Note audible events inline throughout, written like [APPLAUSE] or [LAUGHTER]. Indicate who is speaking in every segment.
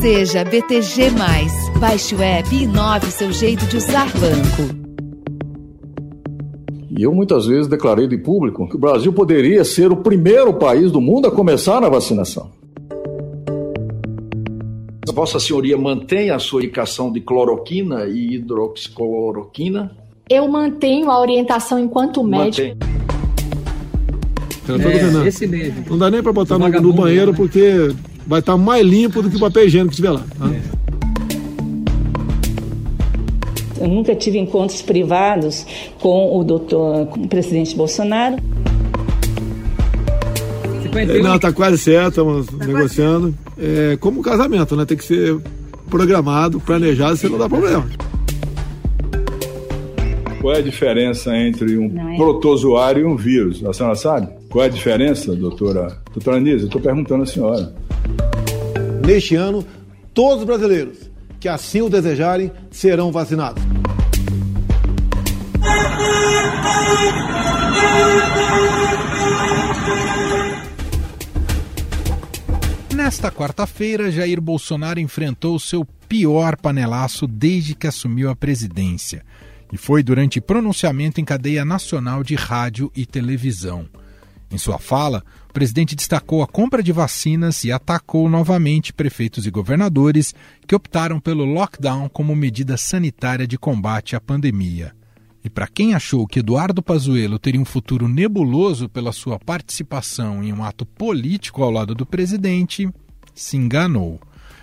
Speaker 1: Seja BTG. Baixe o app e inove seu jeito de usar banco.
Speaker 2: E eu muitas vezes declarei de público que o Brasil poderia ser o primeiro país do mundo a começar a vacinação. Vossa Senhoria mantém a sua indicação de cloroquina e hidroxicloroquina?
Speaker 3: Eu mantenho a orientação enquanto médico.
Speaker 4: É, esse mesmo. Não dá nem para botar no, no, banheiro né? porque vai estar tá mais limpo do que o papel higiênico que estiver lá. Tá?
Speaker 5: Eu nunca tive encontros privados com o doutor, com o presidente Bolsonaro.
Speaker 4: Não, está quase certo, estamos tá negociando. É, como um casamento, né? Tem que ser programado, planejado, senão não dá problema.
Speaker 2: Qual é a diferença entre um é. protozoário e um vírus? A senhora sabe? Qual é a diferença, doutora? Doutora Anísia, eu estou perguntando à senhora.
Speaker 4: Neste ano, todos os brasileiros que assim o desejarem serão vacinados.
Speaker 6: Nesta quarta-feira, Jair Bolsonaro enfrentou seu pior panelaço desde que assumiu a presidência. E foi durante pronunciamento em cadeia nacional de rádio e televisão. Em sua fala, presidente destacou a compra de vacinas e atacou novamente prefeitos e governadores que optaram pelo lockdown como medida sanitária de combate à pandemia. E para quem achou que Eduardo Pazuello teria um futuro nebuloso pela sua participação em um ato político ao lado do presidente, se enganou.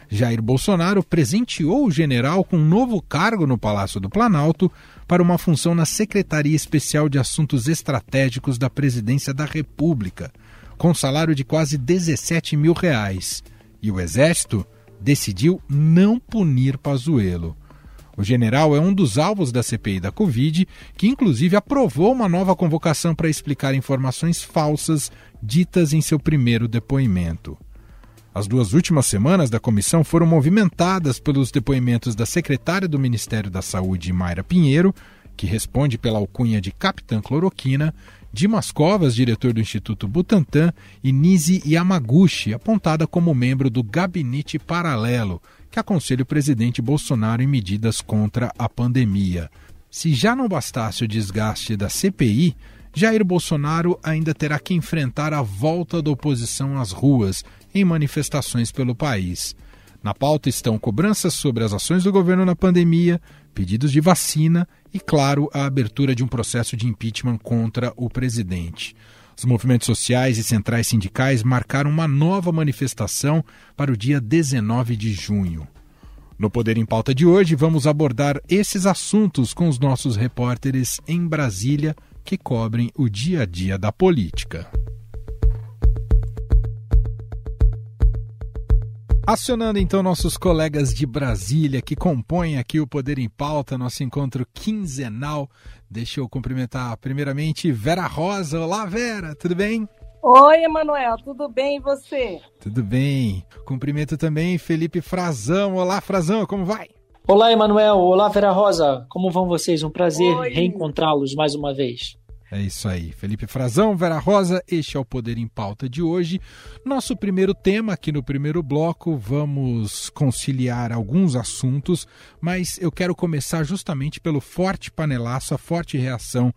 Speaker 6: Jair Bolsonaro presenteou o general com um novo cargo no Palácio do Planalto para uma função na Secretaria Especial de Assuntos Estratégicos da Presidência da República, com salário de quase 17 mil reais. E o Exército decidiu não punir Pazuello. O general é um dos alvos da CPI da Covid, que inclusive aprovou uma nova convocação para explicar informações falsas ditas em seu primeiro depoimento. As duas últimas semanas da comissão foram movimentadas pelos depoimentos da secretária do Ministério da Saúde, Mayra Pinheiro, que responde pela alcunha de Capitã Cloroquina, Dimas Covas, diretor do Instituto Butantan, e Nise Yamaguchi, apontada como membro do Gabinete Paralelo, que aconselha o presidente Bolsonaro em medidas contra a pandemia. Se já não bastasse o desgaste da CPI, Jair Bolsonaro ainda terá que enfrentar a volta da oposição às ruas em manifestações pelo país. Na pauta estão cobranças sobre as ações do governo na pandemia, pedidos de vacina e, claro, a abertura de um processo de impeachment contra o presidente. Os movimentos sociais e centrais sindicais marcaram uma nova manifestação para o dia 19 de junho. No Poder em Pauta de hoje, vamos abordar esses assuntos com os nossos repórteres em Brasília que cobrem o dia a dia da política. Acionando então nossos colegas de Brasília que compõem aqui o Poder em Pauta, nosso encontro quinzenal. Deixa eu cumprimentar primeiramente Vera Rosa. Olá, Vera, tudo bem?
Speaker 7: Oi, Emanuel, tudo bem e você?
Speaker 6: Tudo bem. Cumprimento também Felipe Frazão. Olá, Frazão, como vai?
Speaker 8: Olá, Emanuel. Olá, Vera Rosa. Como vão vocês? Um prazer reencontrá-los mais uma vez.
Speaker 6: É isso aí. Felipe Frazão, Vera Rosa, este é o Poder em Pauta de hoje. Nosso primeiro tema aqui no primeiro bloco, vamos conciliar alguns assuntos, mas eu quero começar justamente pelo forte panelaço, a forte reação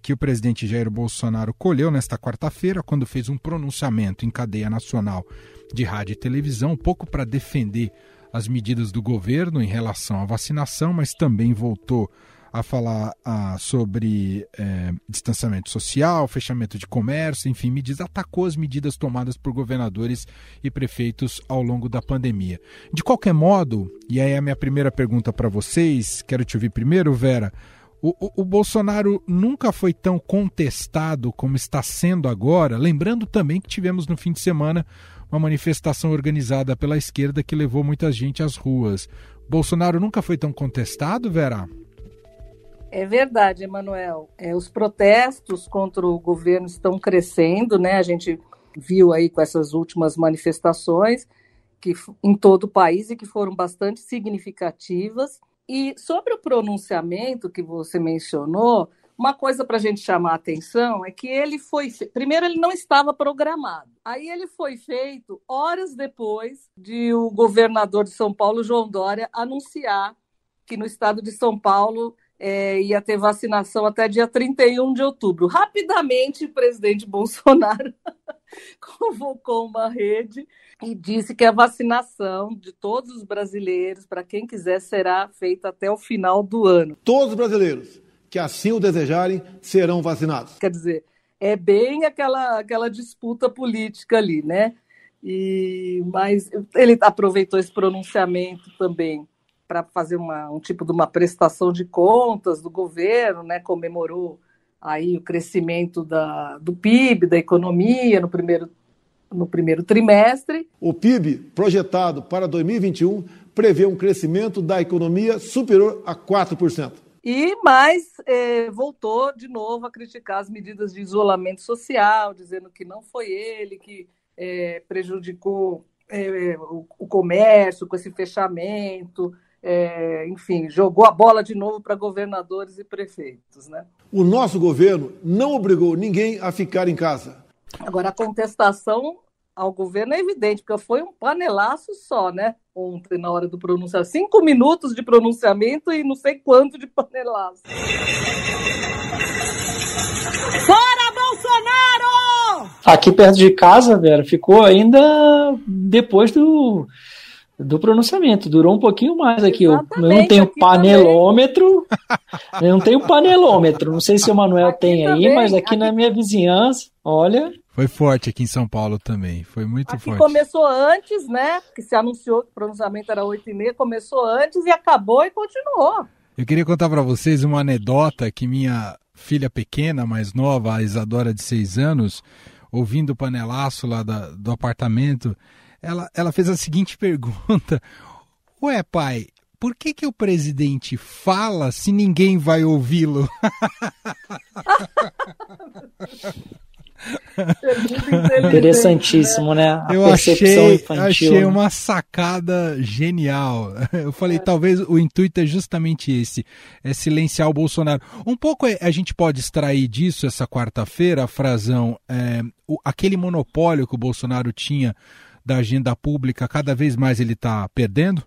Speaker 6: que o presidente Jair Bolsonaro colheu nesta quarta-feira, quando fez um pronunciamento em cadeia nacional de rádio e televisão, um pouco para defender as medidas do governo em relação à vacinação, mas também voltou a falar ah, sobre é, distanciamento social, fechamento de comércio, enfim, medidas, atacou as medidas tomadas por governadores e prefeitos ao longo da pandemia. De qualquer modo, e aí é a minha primeira pergunta para vocês, quero te ouvir primeiro, Vera. O, o, o, Bolsonaro nunca foi tão contestado como está sendo agora, lembrando também que tivemos no fim de semana uma manifestação organizada pela esquerda que levou muita gente às ruas. Bolsonaro nunca foi tão contestado, Vera?
Speaker 7: É verdade, Emanuel. É, os protestos contra o governo estão crescendo, né? A gente viu aí com essas últimas manifestações que em todo o país e que foram bastante significativas. E sobre o pronunciamento que você mencionou, Uma coisa para a gente chamar a atenção é que ele foi. Primeiro, ele não estava programado. Aí ele foi feito horas depois de o governador de São Paulo, João Dória, anunciar que no estado de São Paulo é, ia ter vacinação até dia 31 de outubro. Rapidamente, o presidente [LAUGHS] Bolsonaro [LAUGHS] convocou uma rede e disse que a vacinação de todos os brasileiros, para quem quiser, será feita até o final do ano.
Speaker 4: Todos os brasileiros que assim o desejarem serão vacinados.
Speaker 7: Quer dizer, é bem aquela, aquela disputa política ali, né? E, mas ele aproveitou esse pronunciamento também para fazer uma, um tipo de uma prestação de contas do governo, né? Comemorou aí o crescimento da, do PIB, da economia no primeiro, no primeiro trimestre.
Speaker 4: O PIB projetado para 2021 prevê um crescimento da economia superior a 4%.
Speaker 7: E mais é, voltou de novo a criticar as medidas de isolamento social, dizendo que não foi ele que é, prejudicou é, o, o, comércio com esse fechamento, é, enfim, jogou a bola de novo para governadores e prefeitos. Né?
Speaker 4: O nosso governo não obrigou ninguém a ficar em casa.
Speaker 7: Agora, a contestação ao governo é evidente, porque foi um panelaço só, né? Ontem, na hora do pronunciamento. Cinco minutos de pronunciamento e não sei quanto de panelaço.
Speaker 3: Fora Bolsonaro!
Speaker 8: Aqui perto de casa, Vera, ficou ainda depois do, do pronunciamento. Durou um pouquinho mais aqui. Exatamente, eu não tenho panelômetro. eu não tenho panelômetro. Não sei se o Manuel aqui tem também, aí, mas aqui, aqui na minha vizinhança, olha.
Speaker 6: Foi forte aqui em São Paulo também, foi muito
Speaker 7: aqui
Speaker 6: forte.
Speaker 7: começou antes, né? Que se anunciou que o pronunciamento era 8 e meia, começou antes e acabou e continuou.
Speaker 6: Eu queria contar para vocês uma anedota que minha filha pequena, mais nova, a Isadora de 6 anos, ouvindo o panelaço lá da, do apartamento, ela, ela fez a seguinte [LAUGHS] pergunta: Ué, pai, por que, que o presidente fala se ninguém vai ouvi-lo? [LAUGHS]
Speaker 8: Interessantíssimo, né?
Speaker 6: A eu achei, infantil, achei né? uma sacada genial. [LAUGHS] Eu falei, é. talvez o intuito é justamente esse, é silenciar o Bolsonaro. Um pouco é, a gente pode extrair disso essa quarta-feira, Frazão, é, o, aquele monopólio que o Bolsonaro tinha da agenda pública, cada vez mais ele está perdendo?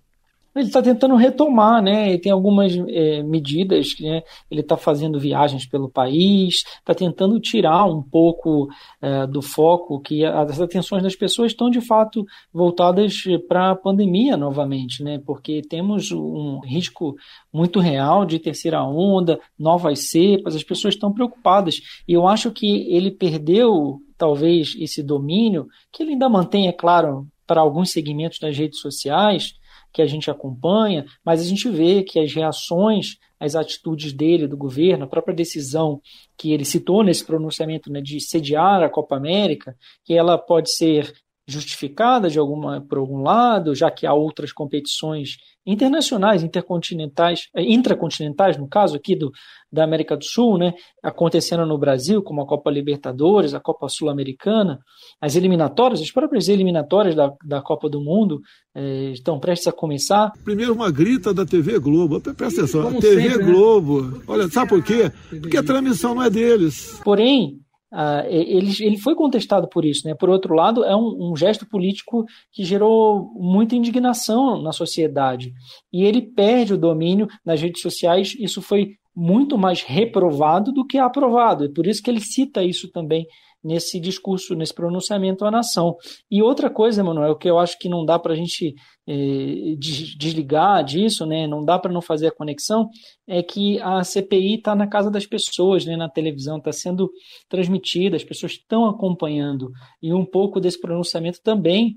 Speaker 8: ele está tentando retomar, né? Ele tem algumas é, medidas, né? ele está fazendo viagens pelo país, está tentando tirar um pouco é, do foco que as atenções das pessoas estão de fato voltadas para a pandemia novamente, né? Porque temos um risco muito real de terceira onda, novas cepas, as pessoas estão preocupadas. E eu acho que ele perdeu talvez esse domínio, que ele ainda mantém, é claro, para alguns segmentos das redes sociais que a gente acompanha, mas a gente vê que as reações às atitudes dele, do governo, a própria decisão que ele citou nesse pronunciamento né, de sediar a Copa América, que ela pode ser justificada de alguma por algum lado, já que há outras competições internacionais, intercontinentais, eh, intracontinentais, no caso aqui do, da América do Sul, né, acontecendo no Brasil, como a Copa Libertadores, a Copa Sul-Americana, as eliminatórias, as próprias eliminatórias da, da Copa do Mundo eh, estão prestes a começar.
Speaker 4: Primeiro uma grita da TV Globo, presta atenção, a TV sempre, né? Globo, né? olha, sabe por quê? Porque a transmissão não é deles.
Speaker 8: Porém, Uh, ele, ele foi contestado por isso. Né? Por outro lado, é um, um, gesto político que gerou muita indignação na sociedade. E ele perde o domínio nas redes sociais. Isso foi muito mais reprovado do que aprovado. É por isso que ele cita isso também nesse discurso, nesse pronunciamento à nação. E outra coisa, Emanuel, que eu acho que não dá para a gente eh, desligar disso, né, não dá para não fazer a conexão, é que a CPI está na casa das pessoas, né, na televisão, está sendo transmitida, as pessoas estão acompanhando. E um pouco desse pronunciamento também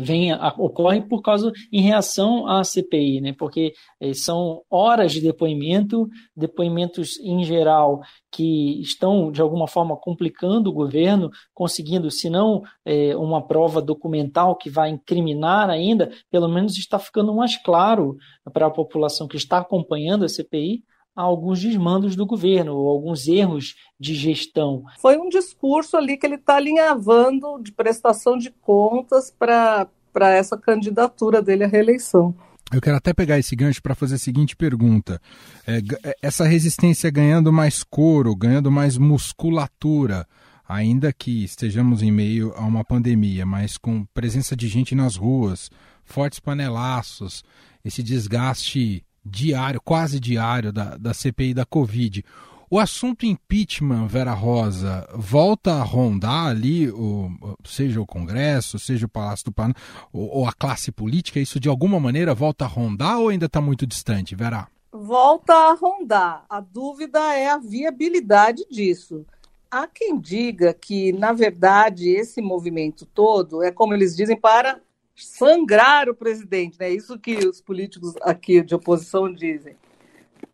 Speaker 8: vem a, ocorre por causa em reação à CPI, né? Porque é, são horas de depoimento, depoimentos em geral que estão de alguma forma complicando o governo, conseguindo, se não é, uma prova documental que vai incriminar ainda, pelo menos está ficando mais claro para a população que está acompanhando a CPI a alguns desmandos do governo, ou alguns erros de gestão.
Speaker 7: Foi um discurso ali que ele está alinhavando de prestação de contas para essa candidatura dele à reeleição.
Speaker 6: Eu quero até pegar esse gancho para fazer a seguinte pergunta: é, é, essa resistência ganhando mais couro, ganhando mais musculatura, ainda que estejamos em meio a uma pandemia, mas com presença de gente nas ruas, fortes panelaços, esse desgaste diário, quase diário da, da CPI da Covid. O assunto impeachment, Vera Rosa, volta a rondar ali, o, seja o Congresso, seja o Palácio do Planalto, ou, ou, a classe política, isso de alguma maneira volta a rondar ou ainda está muito distante, Vera?
Speaker 7: Volta a rondar. A dúvida é a viabilidade disso. Há quem diga que, na verdade, esse movimento todo é, como eles dizem, para sangrar o presidente, né? Isso que os políticos aqui de oposição dizem.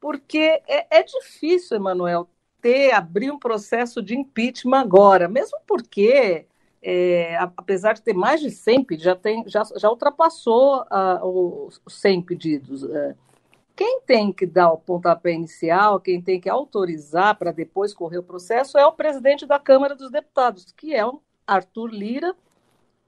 Speaker 7: Porque é, é difícil, Emanuel, ter, abrir um processo de impeachment agora, mesmo porque, é, apesar de ter mais de 100 pedidos, já, tem, já, já ultrapassou uh, os 100 pedidos. Uh, quem tem que dar o pontapé inicial, quem tem que autorizar para depois correr o processo é o presidente da Câmara dos Deputados, que é o Arthur Lira,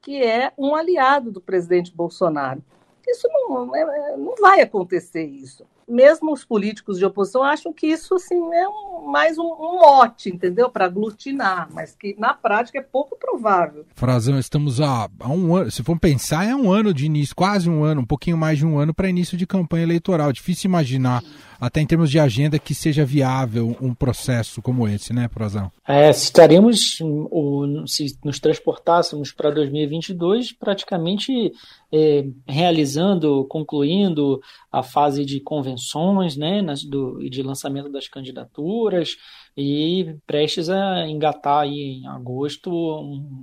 Speaker 7: que é um aliado do presidente Bolsonaro. Isso não, é, é, não vai acontecer isso. Mesmo os políticos de oposição acham que isso assim é um, mais um, um mote, entendeu? Para aglutinar, mas que na prática é pouco provável.
Speaker 6: Frazão, estamos há, há um ano, se for pensar, é um ano de início, quase um ano, um pouquinho mais de um ano para início de campanha eleitoral. Difícil imaginar. Sim até em termos de agenda, que seja viável um processo como esse, né, Prozão?
Speaker 8: É, se estaremos, se nos transportássemos para 2022, praticamente é, realizando, concluindo a fase de convenções, né, nas, do, de lançamento das candidaturas e prestes a engatar aí em agosto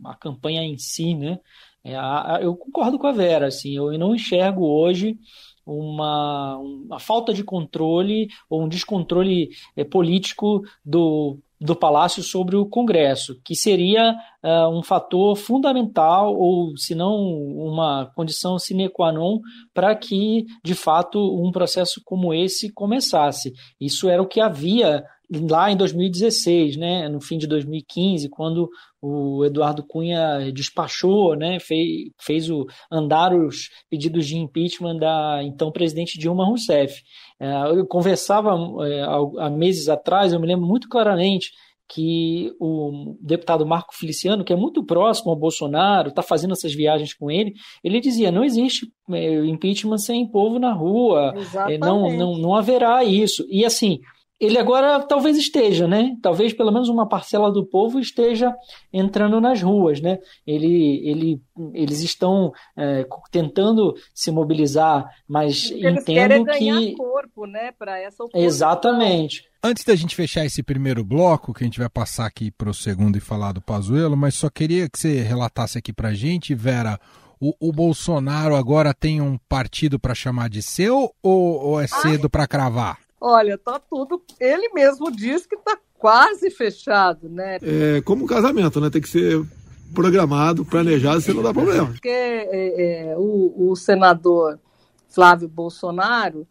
Speaker 8: a campanha em si, né? É, a, eu concordo com a Vera, assim, eu não enxergo hoje uma, uma falta de controle ou um descontrole é, político do, do Palácio sobre o Congresso, que seria uh, um fator fundamental, ou se não uma condição sine qua non, para que, de fato, um processo como esse começasse. Isso era o que havia lá em 2016, né, no fim de 2015, quando o Eduardo Cunha despachou, né, fez, fez o, andar os pedidos de impeachment da então presidente Dilma Rousseff. É, eu conversava é, há meses atrás, eu me lembro muito claramente que o deputado Marco Feliciano, que é muito próximo ao Bolsonaro, está fazendo essas viagens com ele, ele dizia: não existe é, impeachment sem povo na rua, não, não, não haverá isso. E assim, ele agora talvez esteja, né? Talvez pelo menos uma parcela do povo esteja entrando nas ruas, né? Ele, ele, eles estão é, tentando se mobilizar, mas eles entendo que
Speaker 7: corpo, né? Para essa
Speaker 8: oposição. Exatamente.
Speaker 6: Antes da gente fechar esse primeiro bloco, que a gente vai passar aqui para o segundo e falar do Pazuello, mas só queria que você relatasse aqui para gente, Vera, o, o, Bolsonaro agora tem um partido para chamar de seu ou, ou é cedo para cravar?
Speaker 7: Olha, tá tudo. Ele mesmo diz que tá quase fechado, né?
Speaker 4: É como um casamento, né? Tem que ser programado, planejado, senão dá problema.
Speaker 7: Porque é, é, o, o, senador Flávio Bolsonaro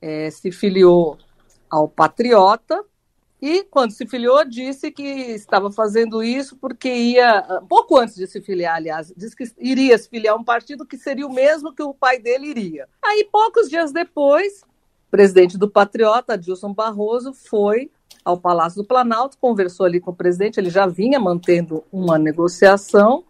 Speaker 7: é, se filiou ao Patriota e, quando se filiou, disse que estava fazendo isso porque ia, pouco antes de se filiar, aliás, disse que iria se filiar a um partido que seria o mesmo que o pai dele iria. Aí, poucos dias depois, presidente do Patriota, Dilson Barroso, foi ao Palácio do Planalto, conversou ali com o presidente, ele já vinha mantendo uma negociação,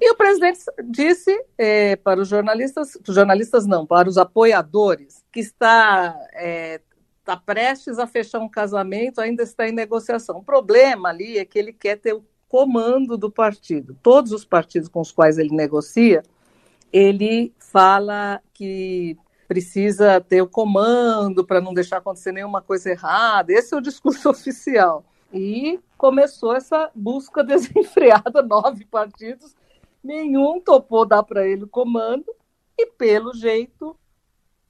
Speaker 7: e o presidente disse é, para os jornalistas, jornalistas não, para os apoiadores, que está, é, está prestes a fechar um casamento, ainda está em negociação. O problema ali é que ele quer ter o comando do partido. Todos os partidos com os quais ele negocia, ele fala que precisa ter o comando para não deixar acontecer nenhuma coisa errada. Esse é o discurso [LAUGHS] oficial. E começou essa busca [LAUGHS] desenfreada, nove partidos, nenhum topou dar para ele o comando, e pelo jeito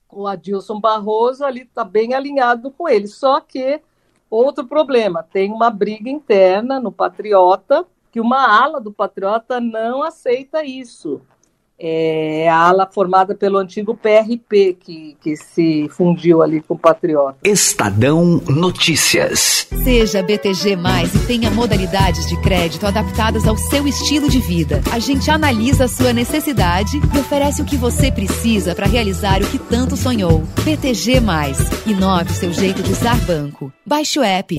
Speaker 7: o Adilson Barroso ali está bem alinhado com ele. Só que outro problema, tem uma briga interna no Patriota, que uma ala do Patriota não aceita isso é a ala formada pelo antigo PRP, que, que se fundiu ali com o Patriota.
Speaker 9: Estadão Notícias.
Speaker 1: Seja BTG Mais e tenha modalidades de crédito adaptadas ao seu estilo de vida. A gente analisa a sua necessidade e oferece o que você precisa para realizar o que tanto sonhou. BTG Mais. Inove seu jeito de usar banco. Baixe o app.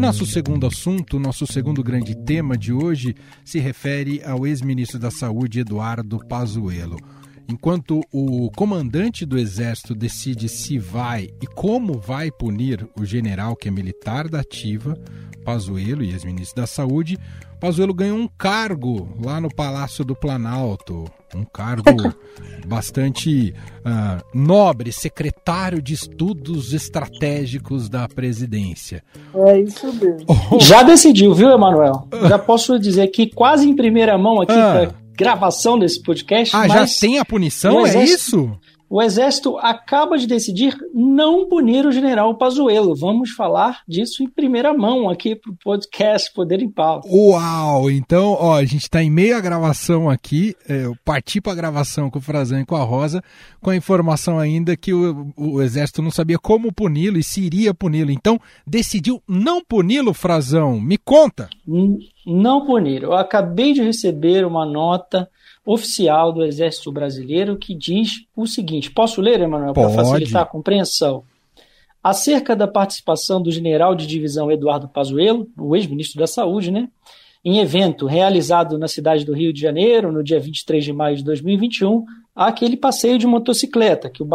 Speaker 6: Nosso segundo assunto, nosso segundo grande tema de hoje se refere ao ex-ministro da Saúde Eduardo Pazuello. Enquanto o comandante do exército decide se vai e como vai punir o general que é militar da ativa, Pazuello e ex-ministro da Saúde, Pazuello ganhou um cargo lá no Palácio do Planalto, um cargo [LAUGHS] bastante uh, nobre, secretário de Estudos Estratégicos da Presidência.
Speaker 7: É isso mesmo.
Speaker 8: Já decidiu, viu, Emanuel? Já posso dizer que quase em primeira mão aqui ah. para gravação desse podcast.
Speaker 6: Ah, já tem a punição? É isso?
Speaker 8: O Exército acaba de decidir não punir o general Pazuello. Vamos falar disso em primeira mão aqui para o podcast Poder em Pauta.
Speaker 6: Uau! Então, ó, a gente está em meio à gravação aqui. É, eu parti para a gravação com o Frazão e com a Rosa, com a informação ainda que o, o Exército não sabia como puni-lo e se iria puni-lo. Então, decidiu não puni-lo, Frazão. Me conta!
Speaker 8: Não punir. Eu acabei de receber uma nota oficial do Exército Brasileiro que diz o seguinte: posso ler, Emanuel, para facilitar a compreensão? Acerca da participação do general de divisão Eduardo Pazuello, o ex-ministro da Saúde, né, em evento realizado na cidade do Rio de Janeiro, no dia 23 de maio de 2021, aquele passeio de motocicleta que o,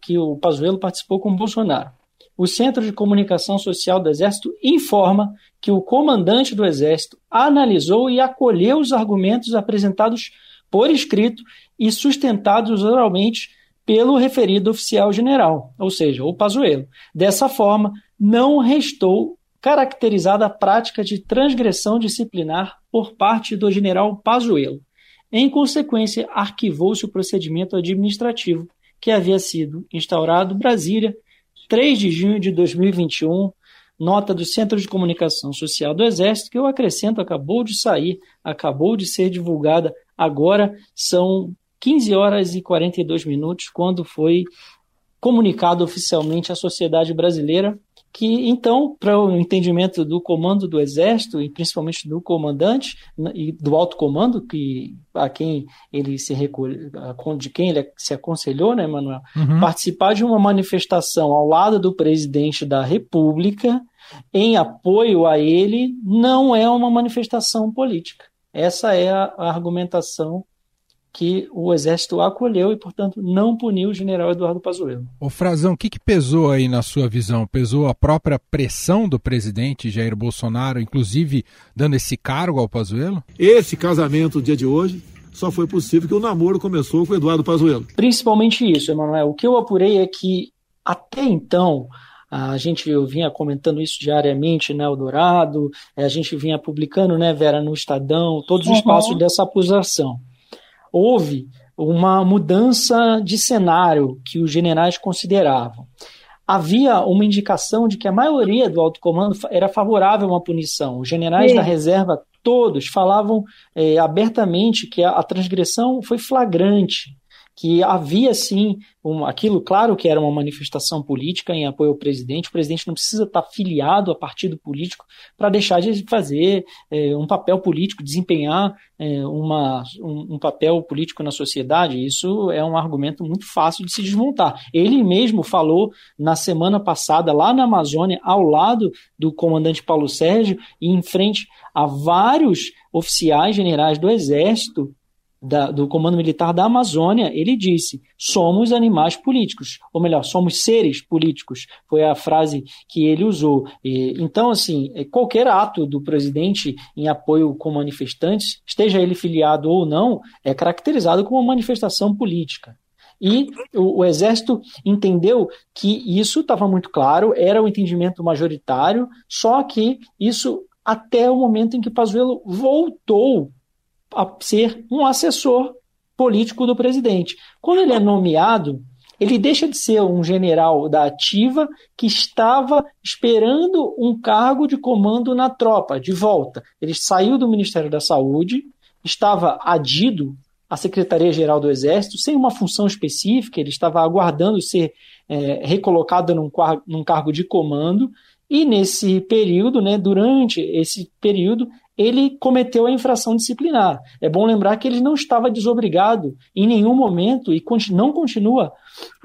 Speaker 8: que o Pazuello participou com o Bolsonaro. O Centro de Comunicação Social do Exército informa que o comandante do Exército analisou e acolheu os argumentos apresentados por escrito e sustentados oralmente pelo referido oficial general, ou seja, o Pazuello. Dessa forma, não restou caracterizada a prática de transgressão disciplinar por parte do general Pazuello. Em consequência, arquivou-se o procedimento administrativo que havia sido instaurado Brasília, 3 de junho de 2021, nota do Centro de Comunicação Social do Exército, que eu acrescento, acabou de sair, acabou de ser divulgada Agora são 15 horas e 42 minutos quando foi comunicado oficialmente à sociedade brasileira que então, para o entendimento do comando do exército e principalmente do comandante e do alto comando que a quem ele se recolhe, de quem ele se aconselhou, né, Manuel, uhum. participar de uma manifestação ao lado do presidente da República em apoio a ele não é uma manifestação política. Essa é a, argumentação que o Exército acolheu e, portanto, não puniu o general Eduardo Pazuello.
Speaker 6: O Frazão, o que, que, pesou aí na sua visão? Pesou a própria pressão do presidente Jair Bolsonaro, inclusive dando esse cargo ao Pazuello?
Speaker 4: Esse casamento, no dia de hoje, só foi possível que o namoro começou com o Eduardo Pazuello.
Speaker 8: Principalmente isso, Emanuel. O que eu apurei é que, até então, a gente vinha comentando isso diariamente, né, Eldorado, é, a gente vinha publicando, né, Vera, no Estadão, todos os uhum. passos dessa acusação. Houve uma mudança de cenário que os generais consideravam. Havia uma indicação de que a maioria do alto comando era favorável a uma punição. Os generais é. da reserva, todos, falavam é, abertamente que a, a transgressão foi flagrante que havia sim um, aquilo, claro que era uma manifestação política em apoio ao presidente. O presidente não precisa estar filiado a partido político para deixar de fazer é, um papel político, desempenhar é, uma, um, um, papel político na sociedade. Isso é um argumento muito fácil de se desmontar. Ele mesmo falou na semana passada, lá na Amazônia, ao lado do comandante Paulo Sérgio, e em frente a vários oficiais generais do Exército da, do Comando Militar da Amazônia, ele disse: somos animais políticos, ou melhor, somos seres políticos. Foi a frase que ele usou. E, então, assim, é, qualquer ato do presidente em apoio com manifestantes, esteja ele filiado ou não, é caracterizado como uma manifestação política. E o, o, Exército entendeu que isso estava muito claro, era o entendimento majoritário, só que isso até o momento em que Pazuello voltou a ser um assessor político do presidente. Quando ele é nomeado Ele deixa de ser um general da ativa que estava esperando um cargo de comando na tropa, de volta. Ele saiu do Ministério da Saúde, estava adido à Secretaria-Geral do Exército, sem uma função específica, ele estava aguardando ser é, recolocado num, num cargo de comando, e nesse período, né, durante esse período, ele cometeu a infração disciplinar. É bom lembrar que ele não estava desobrigado em nenhum momento e não continua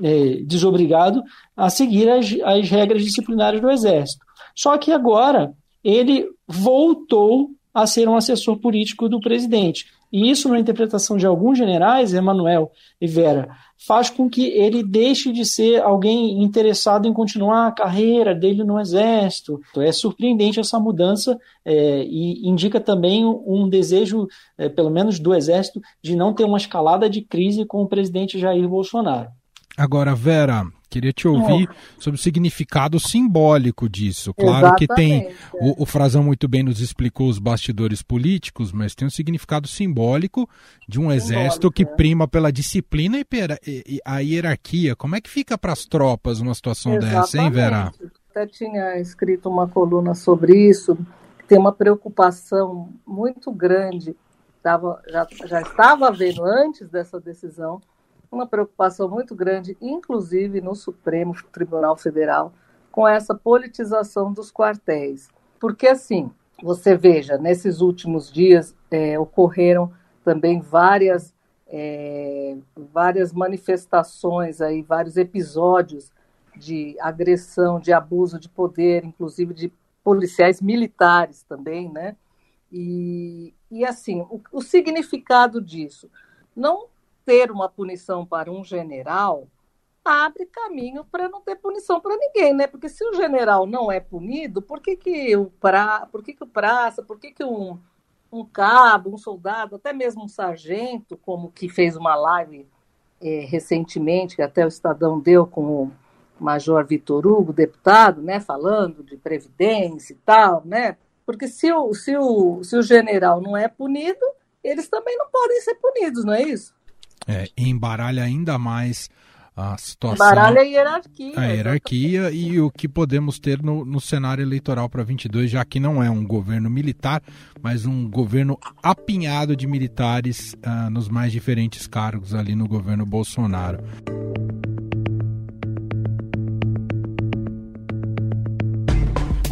Speaker 8: é, desobrigado a seguir as, as regras disciplinares do Exército. Só que agora ele voltou a ser um assessor político do presidente. E isso, na interpretação de alguns generais, Emanuel e Vera, faz com que ele deixe de ser alguém interessado em continuar a carreira dele no Exército. É surpreendente essa mudança é, e indica também um desejo, é, pelo menos do Exército, de não ter uma escalada de crise com o presidente Jair Bolsonaro.
Speaker 6: Agora, Vera, queria te ouvir é. sobre o significado simbólico disso. Claro Exatamente, que tem, o, o Frazão muito bem nos explicou os bastidores políticos, mas tem um significado simbólico de um simbólico, exército que é. prima pela disciplina e, pera, e, a hierarquia. Como é que fica para as tropas uma situação Exatamente. dessa, hein, Vera?
Speaker 7: Até tinha escrito uma coluna sobre isso, tem uma preocupação muito grande, tava, já, já estava havendo antes dessa decisão, uma preocupação muito grande, inclusive no Supremo Tribunal Federal, com essa politização dos quartéis. Porque, assim, você veja, nesses últimos dias é, ocorreram também várias, é, várias manifestações, aí, vários episódios de agressão, de abuso de poder, inclusive de policiais militares também, né? E, e assim, o, o significado disso não ter uma punição para um general abre caminho para não ter punição para ninguém, né? Porque se o general não é punido, por que, que o pra, por que, que o praça, por que, que um, um cabo, um soldado, até mesmo um sargento, como que fez uma live é, recentemente, que até o Estadão deu com o Major Vitor Hugo, deputado, né, falando de previdência e tal, né? Porque se o, se o, se o general não é punido, eles também não podem ser punidos, não é isso?
Speaker 6: É, embaralha ainda mais a situação.
Speaker 7: Embaralha a hierarquia.
Speaker 6: A hierarquia e o que podemos ter no, no cenário eleitoral para 22, já que não é um governo militar, mas um governo apinhado de militares uh, nos mais diferentes cargos ali no governo Bolsonaro.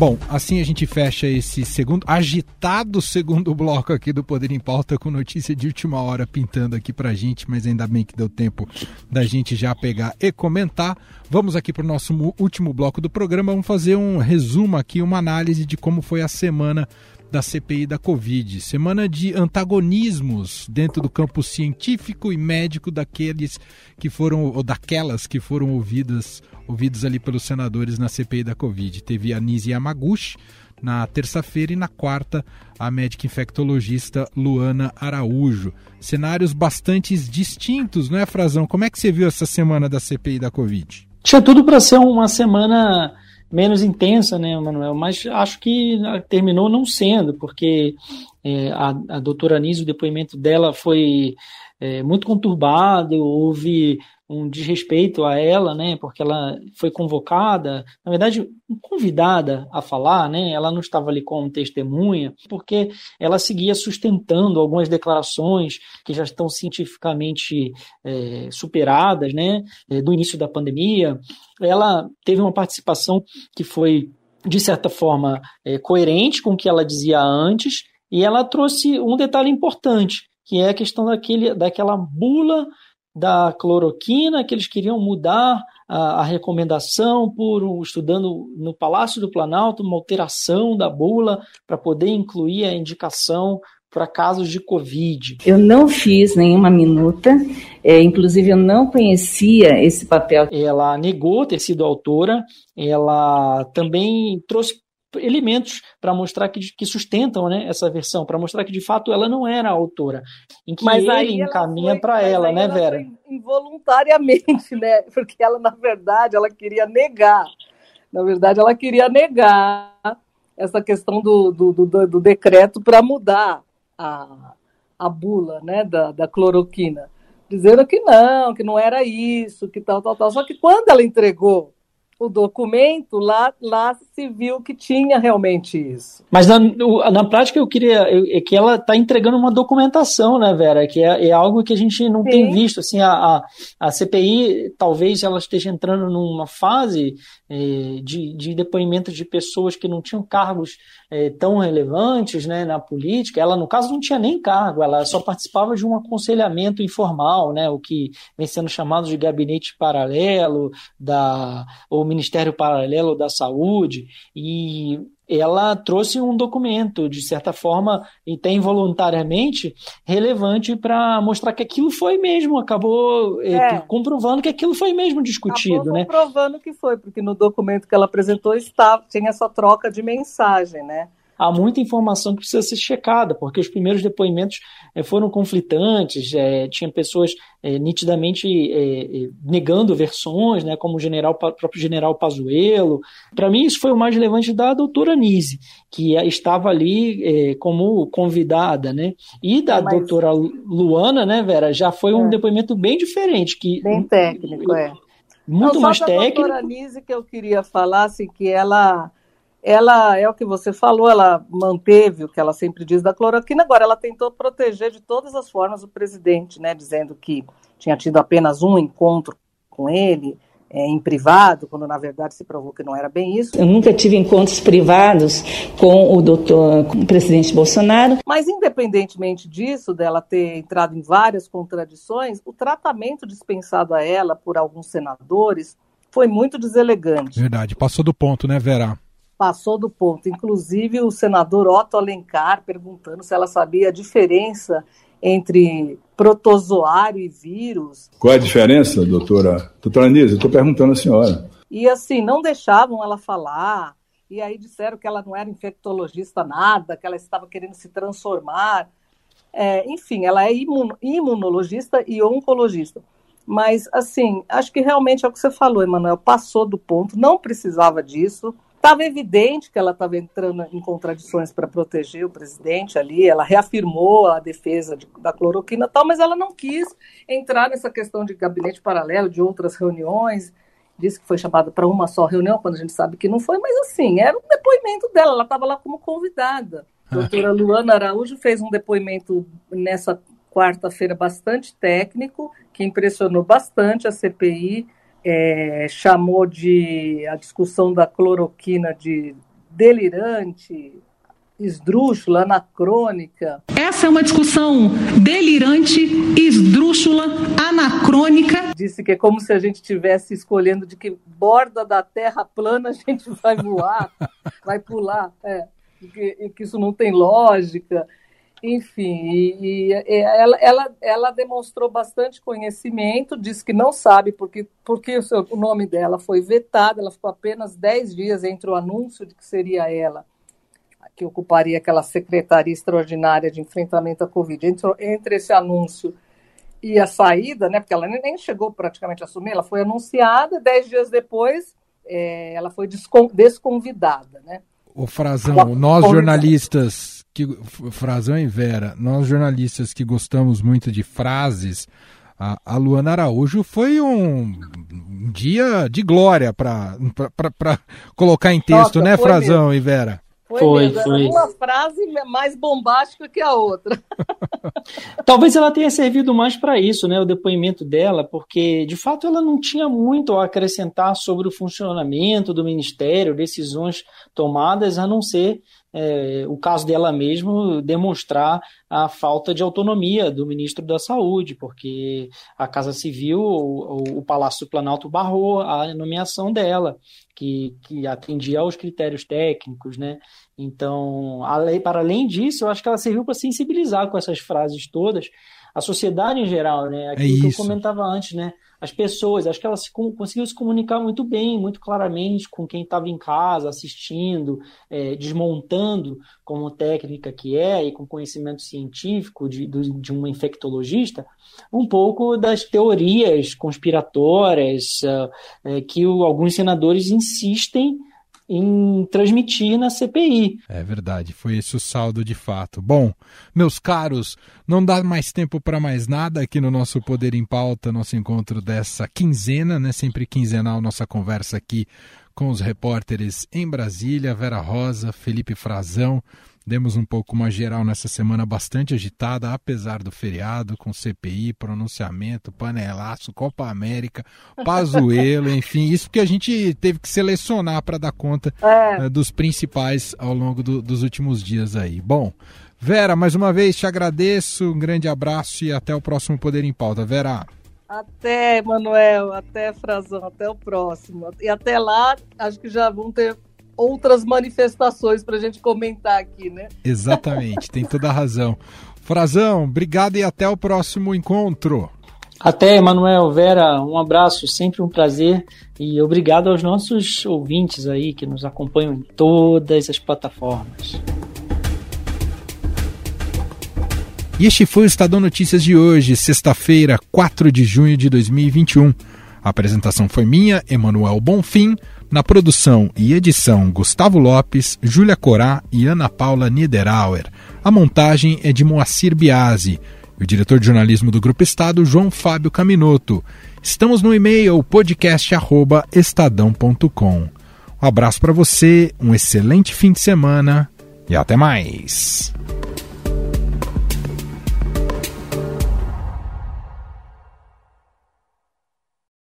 Speaker 6: Bom, assim a gente fecha esse segundo, agitado segundo bloco aqui do Poder em Pauta com notícia de última hora pintando aqui pra gente, mas ainda bem que deu tempo da gente já pegar e comentar. Vamos aqui para o nosso último bloco do programa, vamos fazer um resumo aqui, uma análise de como foi a semana da CPI da Covid. Semana de antagonismos dentro do campo científico e médico daqueles que foram, ou daquelas que foram ouvidas, ouvidos ali pelos senadores na CPI da Covid. Teve a Nise Yamaguchi na terça-feira e na quarta a médica infectologista Luana Araújo. Cenários bastante distintos, não é, Frazão? Como é que você viu essa semana da CPI da Covid?
Speaker 8: Tinha tudo para ser uma semana menos intensa, né, Manuel? Mas acho que terminou não sendo, porque é, a, a doutora Anísio, o depoimento dela foi é, muito conturbado, houve um desrespeito a ela, né, porque ela foi convocada, na verdade, convidada a falar, né, ela não estava ali como testemunha, porque ela seguia sustentando algumas declarações que já estão cientificamente é, superadas, né, é, do início da pandemia. Ela teve uma participação que foi, de certa forma, é, coerente com o que ela dizia antes, e ela trouxe um detalhe importante, que é a questão daquele, daquela bula da cloroquina, que eles queriam mudar a, a recomendação por estudando no Palácio do Planalto uma alteração da bula para poder incluir a indicação para casos de Covid.
Speaker 10: Eu não fiz nenhuma minuta, é, inclusive eu não conhecia esse papel.
Speaker 8: Ela negou ter sido autora, ela também trouxe elementos para mostrar que, que sustentam né, essa versão, para mostrar que de fato ela não era a autora. Em que mas ele encaminha para ela, né, Vera?
Speaker 7: involuntariamente, [LAUGHS] né? Porque ela, na verdade, ela queria negar. Na verdade, ela queria negar essa questão do, do, do, do decreto para mudar a, a bula né, da, da cloroquina. dizendo que não, que não era isso, que tal, tal, tal. Só que quando ela entregou o documento, lá, lá se viu que tinha realmente isso.
Speaker 8: Mas na, na prática eu queria é que ela está entregando uma documentação, né, Vera? Que é, é algo que a gente não Sim. tem visto. Assim, a, a, a, CPI talvez ela esteja entrando numa fase é, de, de depoimento de pessoas que não tinham cargos é, tão relevantes né, na política. Ela, no caso, não tinha nem cargo, ela só participava de um aconselhamento informal, né, o que vem sendo chamado de gabinete paralelo, da, ou Ministério Paralelo da Saúde, e ela trouxe um documento, de certa forma, e até involuntariamente, relevante para mostrar que aquilo foi mesmo, acabou eh, é. comprovando que aquilo foi mesmo discutido. Acabou
Speaker 7: né? comprovando que foi, porque no documento que ela apresentou estava, tinha essa troca de mensagem, né?
Speaker 8: Há muita informação que precisa ser checada, porque os primeiros depoimentos é, foram conflitantes, é, tinha pessoas é, nitidamente negando versões, né, como o general, próprio general Pazuello. Para mim, isso foi o mais relevante da doutora Nise, que estava ali como convidada, né? E da Mas... doutora Luana, né, Vera, já foi um depoimento bem diferente. Que,
Speaker 7: bem técnico, é.
Speaker 8: Muito Não, mais técnico. A
Speaker 7: doutora Nise que eu queria falar, assim, que ela ela é o que você falou, ela manteve o que ela sempre diz da cloroquina, agora ela tentou proteger de todas as formas o presidente, né, dizendo que tinha tido apenas um encontro com ele, é, em privado, quando na verdade se provou que não era bem isso.
Speaker 5: Eu nunca tive encontros privados com o doutor, com o presidente Bolsonaro.
Speaker 7: Mas independentemente disso, dela ter entrado em várias contradições, o tratamento dispensado a ela por alguns senadores foi muito deselegante.
Speaker 6: Verdade, passou do ponto, né, Vera?
Speaker 7: Passou do ponto. Inclusive o senador Otto Alencar perguntando se ela sabia a diferença entre protozoário e vírus.
Speaker 2: Qual é a diferença, doutora? Doutora Anísia, estou perguntando à senhora.
Speaker 7: E assim, não deixavam ela falar, e aí disseram que ela não era infectologista nada, que ela estava querendo se transformar. É, enfim, ela é imunologista e oncologista. Mas, assim, acho que realmente é o que você falou, Emanuel, passou do ponto, não precisava disso. Estava evidente que ela estava entrando em contradições para proteger o presidente ali, ela reafirmou a defesa de, da cloroquina e tal, mas ela não quis entrar nessa questão de gabinete paralelo, de outras reuniões, disse que foi chamada para uma só reunião, quando a gente sabe que não foi, mas assim, era um depoimento dela, ela estava lá como convidada. A doutora Luana Araújo fez um depoimento nessa quarta-feira bastante técnico, que impressionou bastante a CPI, é, chamou de a discussão da cloroquina de delirante, esdrúxula, anacrônica.
Speaker 3: Essa é uma discussão delirante, esdrúxula, anacrônica.
Speaker 7: Disse que é como se a gente estivesse escolhendo de que borda da terra plana a gente vai voar, [LAUGHS] vai pular, é, e que, e que isso não tem lógica. Enfim, e, e ela, ela, ela, demonstrou bastante conhecimento, disse que não sabe porque, porque o, seu, o, nome dela foi vetado, ela ficou apenas 10 dias entre o anúncio de que seria ela, que ocuparia aquela secretaria extraordinária de enfrentamento à Covid, entre, entre esse anúncio e a saída, né, porque ela nem chegou praticamente a assumir, ela foi anunciada, 10 dias depois é, ela foi desconvidada, né.
Speaker 6: O Frazão, nós jornalistas que Frazão e Vera, nós jornalistas que gostamos muito de frases, a, a Luana Araújo foi um, um dia de glória para colocar em texto, Nossa, né, Frazão mesmo. e Vera?
Speaker 7: Foi, foi, foi. Uma frase mais bombástica que a outra. [LAUGHS]
Speaker 8: Talvez ela tenha servido mais para isso, né, o depoimento dela, porque de fato ela não tinha muito a acrescentar sobre o funcionamento do ministério, decisões tomadas, a não ser é, o caso dela mesmo demonstrar a falta de autonomia do ministro da Saúde, porque a Casa Civil, o, o Palácio do Planalto barrou a nomeação dela, que, que atendia aos critérios técnicos, né? Então, para além disso, eu acho que ela serviu para sensibilizar com essas frases todas a sociedade em geral, né? Aquilo é que eu comentava antes, né? As pessoas. Acho que ela se, conseguiu se comunicar muito bem, muito claramente com quem estava em casa, assistindo, é, desmontando como técnica que é e com conhecimento científico de, de uma infectologista, um pouco das teorias conspiratórias uh, é, que o, alguns senadores insistem em transmitir na CPI.
Speaker 6: É verdade, foi esse o saldo de fato. Bom, meus caros, não dá mais tempo para mais nada aqui no nosso Poder em Pauta, nosso encontro dessa quinzena, né? Sempre quinzenal nossa conversa aqui com os repórteres em Brasília, Vera Rosa, Felipe Frazão. Demos um pouco uma geral nessa semana bastante agitada, apesar do feriado, com CPI, pronunciamento, panelaço, Copa América, Pazuelo, [LAUGHS] enfim, isso porque a gente teve que selecionar para dar conta é. uh, dos principais ao longo do, dos últimos dias aí. Bom, Vera, mais uma vez te agradeço, um grande abraço e até o próximo Poder em Pauta. Vera.
Speaker 7: Até, Manuel, até Frazão, até o próximo. E até lá, acho que já vão ter outras manifestações para a gente comentar aqui, né?
Speaker 6: Exatamente, tem toda a razão. Frazão, obrigado e até o próximo encontro.
Speaker 8: Até, Emanuel, Vera, um abraço, sempre um prazer e obrigado aos nossos ouvintes aí que nos acompanham em todas as plataformas.
Speaker 6: E este foi o Estadão Notícias de hoje, sexta-feira, 4 de junho de 2021. A apresentação foi minha, Emanuel Bonfim. Na produção e edição, Gustavo Lopes, Júlia Corá e Ana Paula Niederauer. A montagem é de Moacir Biasi. E o diretor de jornalismo do Grupo Estado, João Fábio Caminoto. Estamos no e-mail podcast@estadão.com. Um abraço para você, um excelente fim de semana e até mais.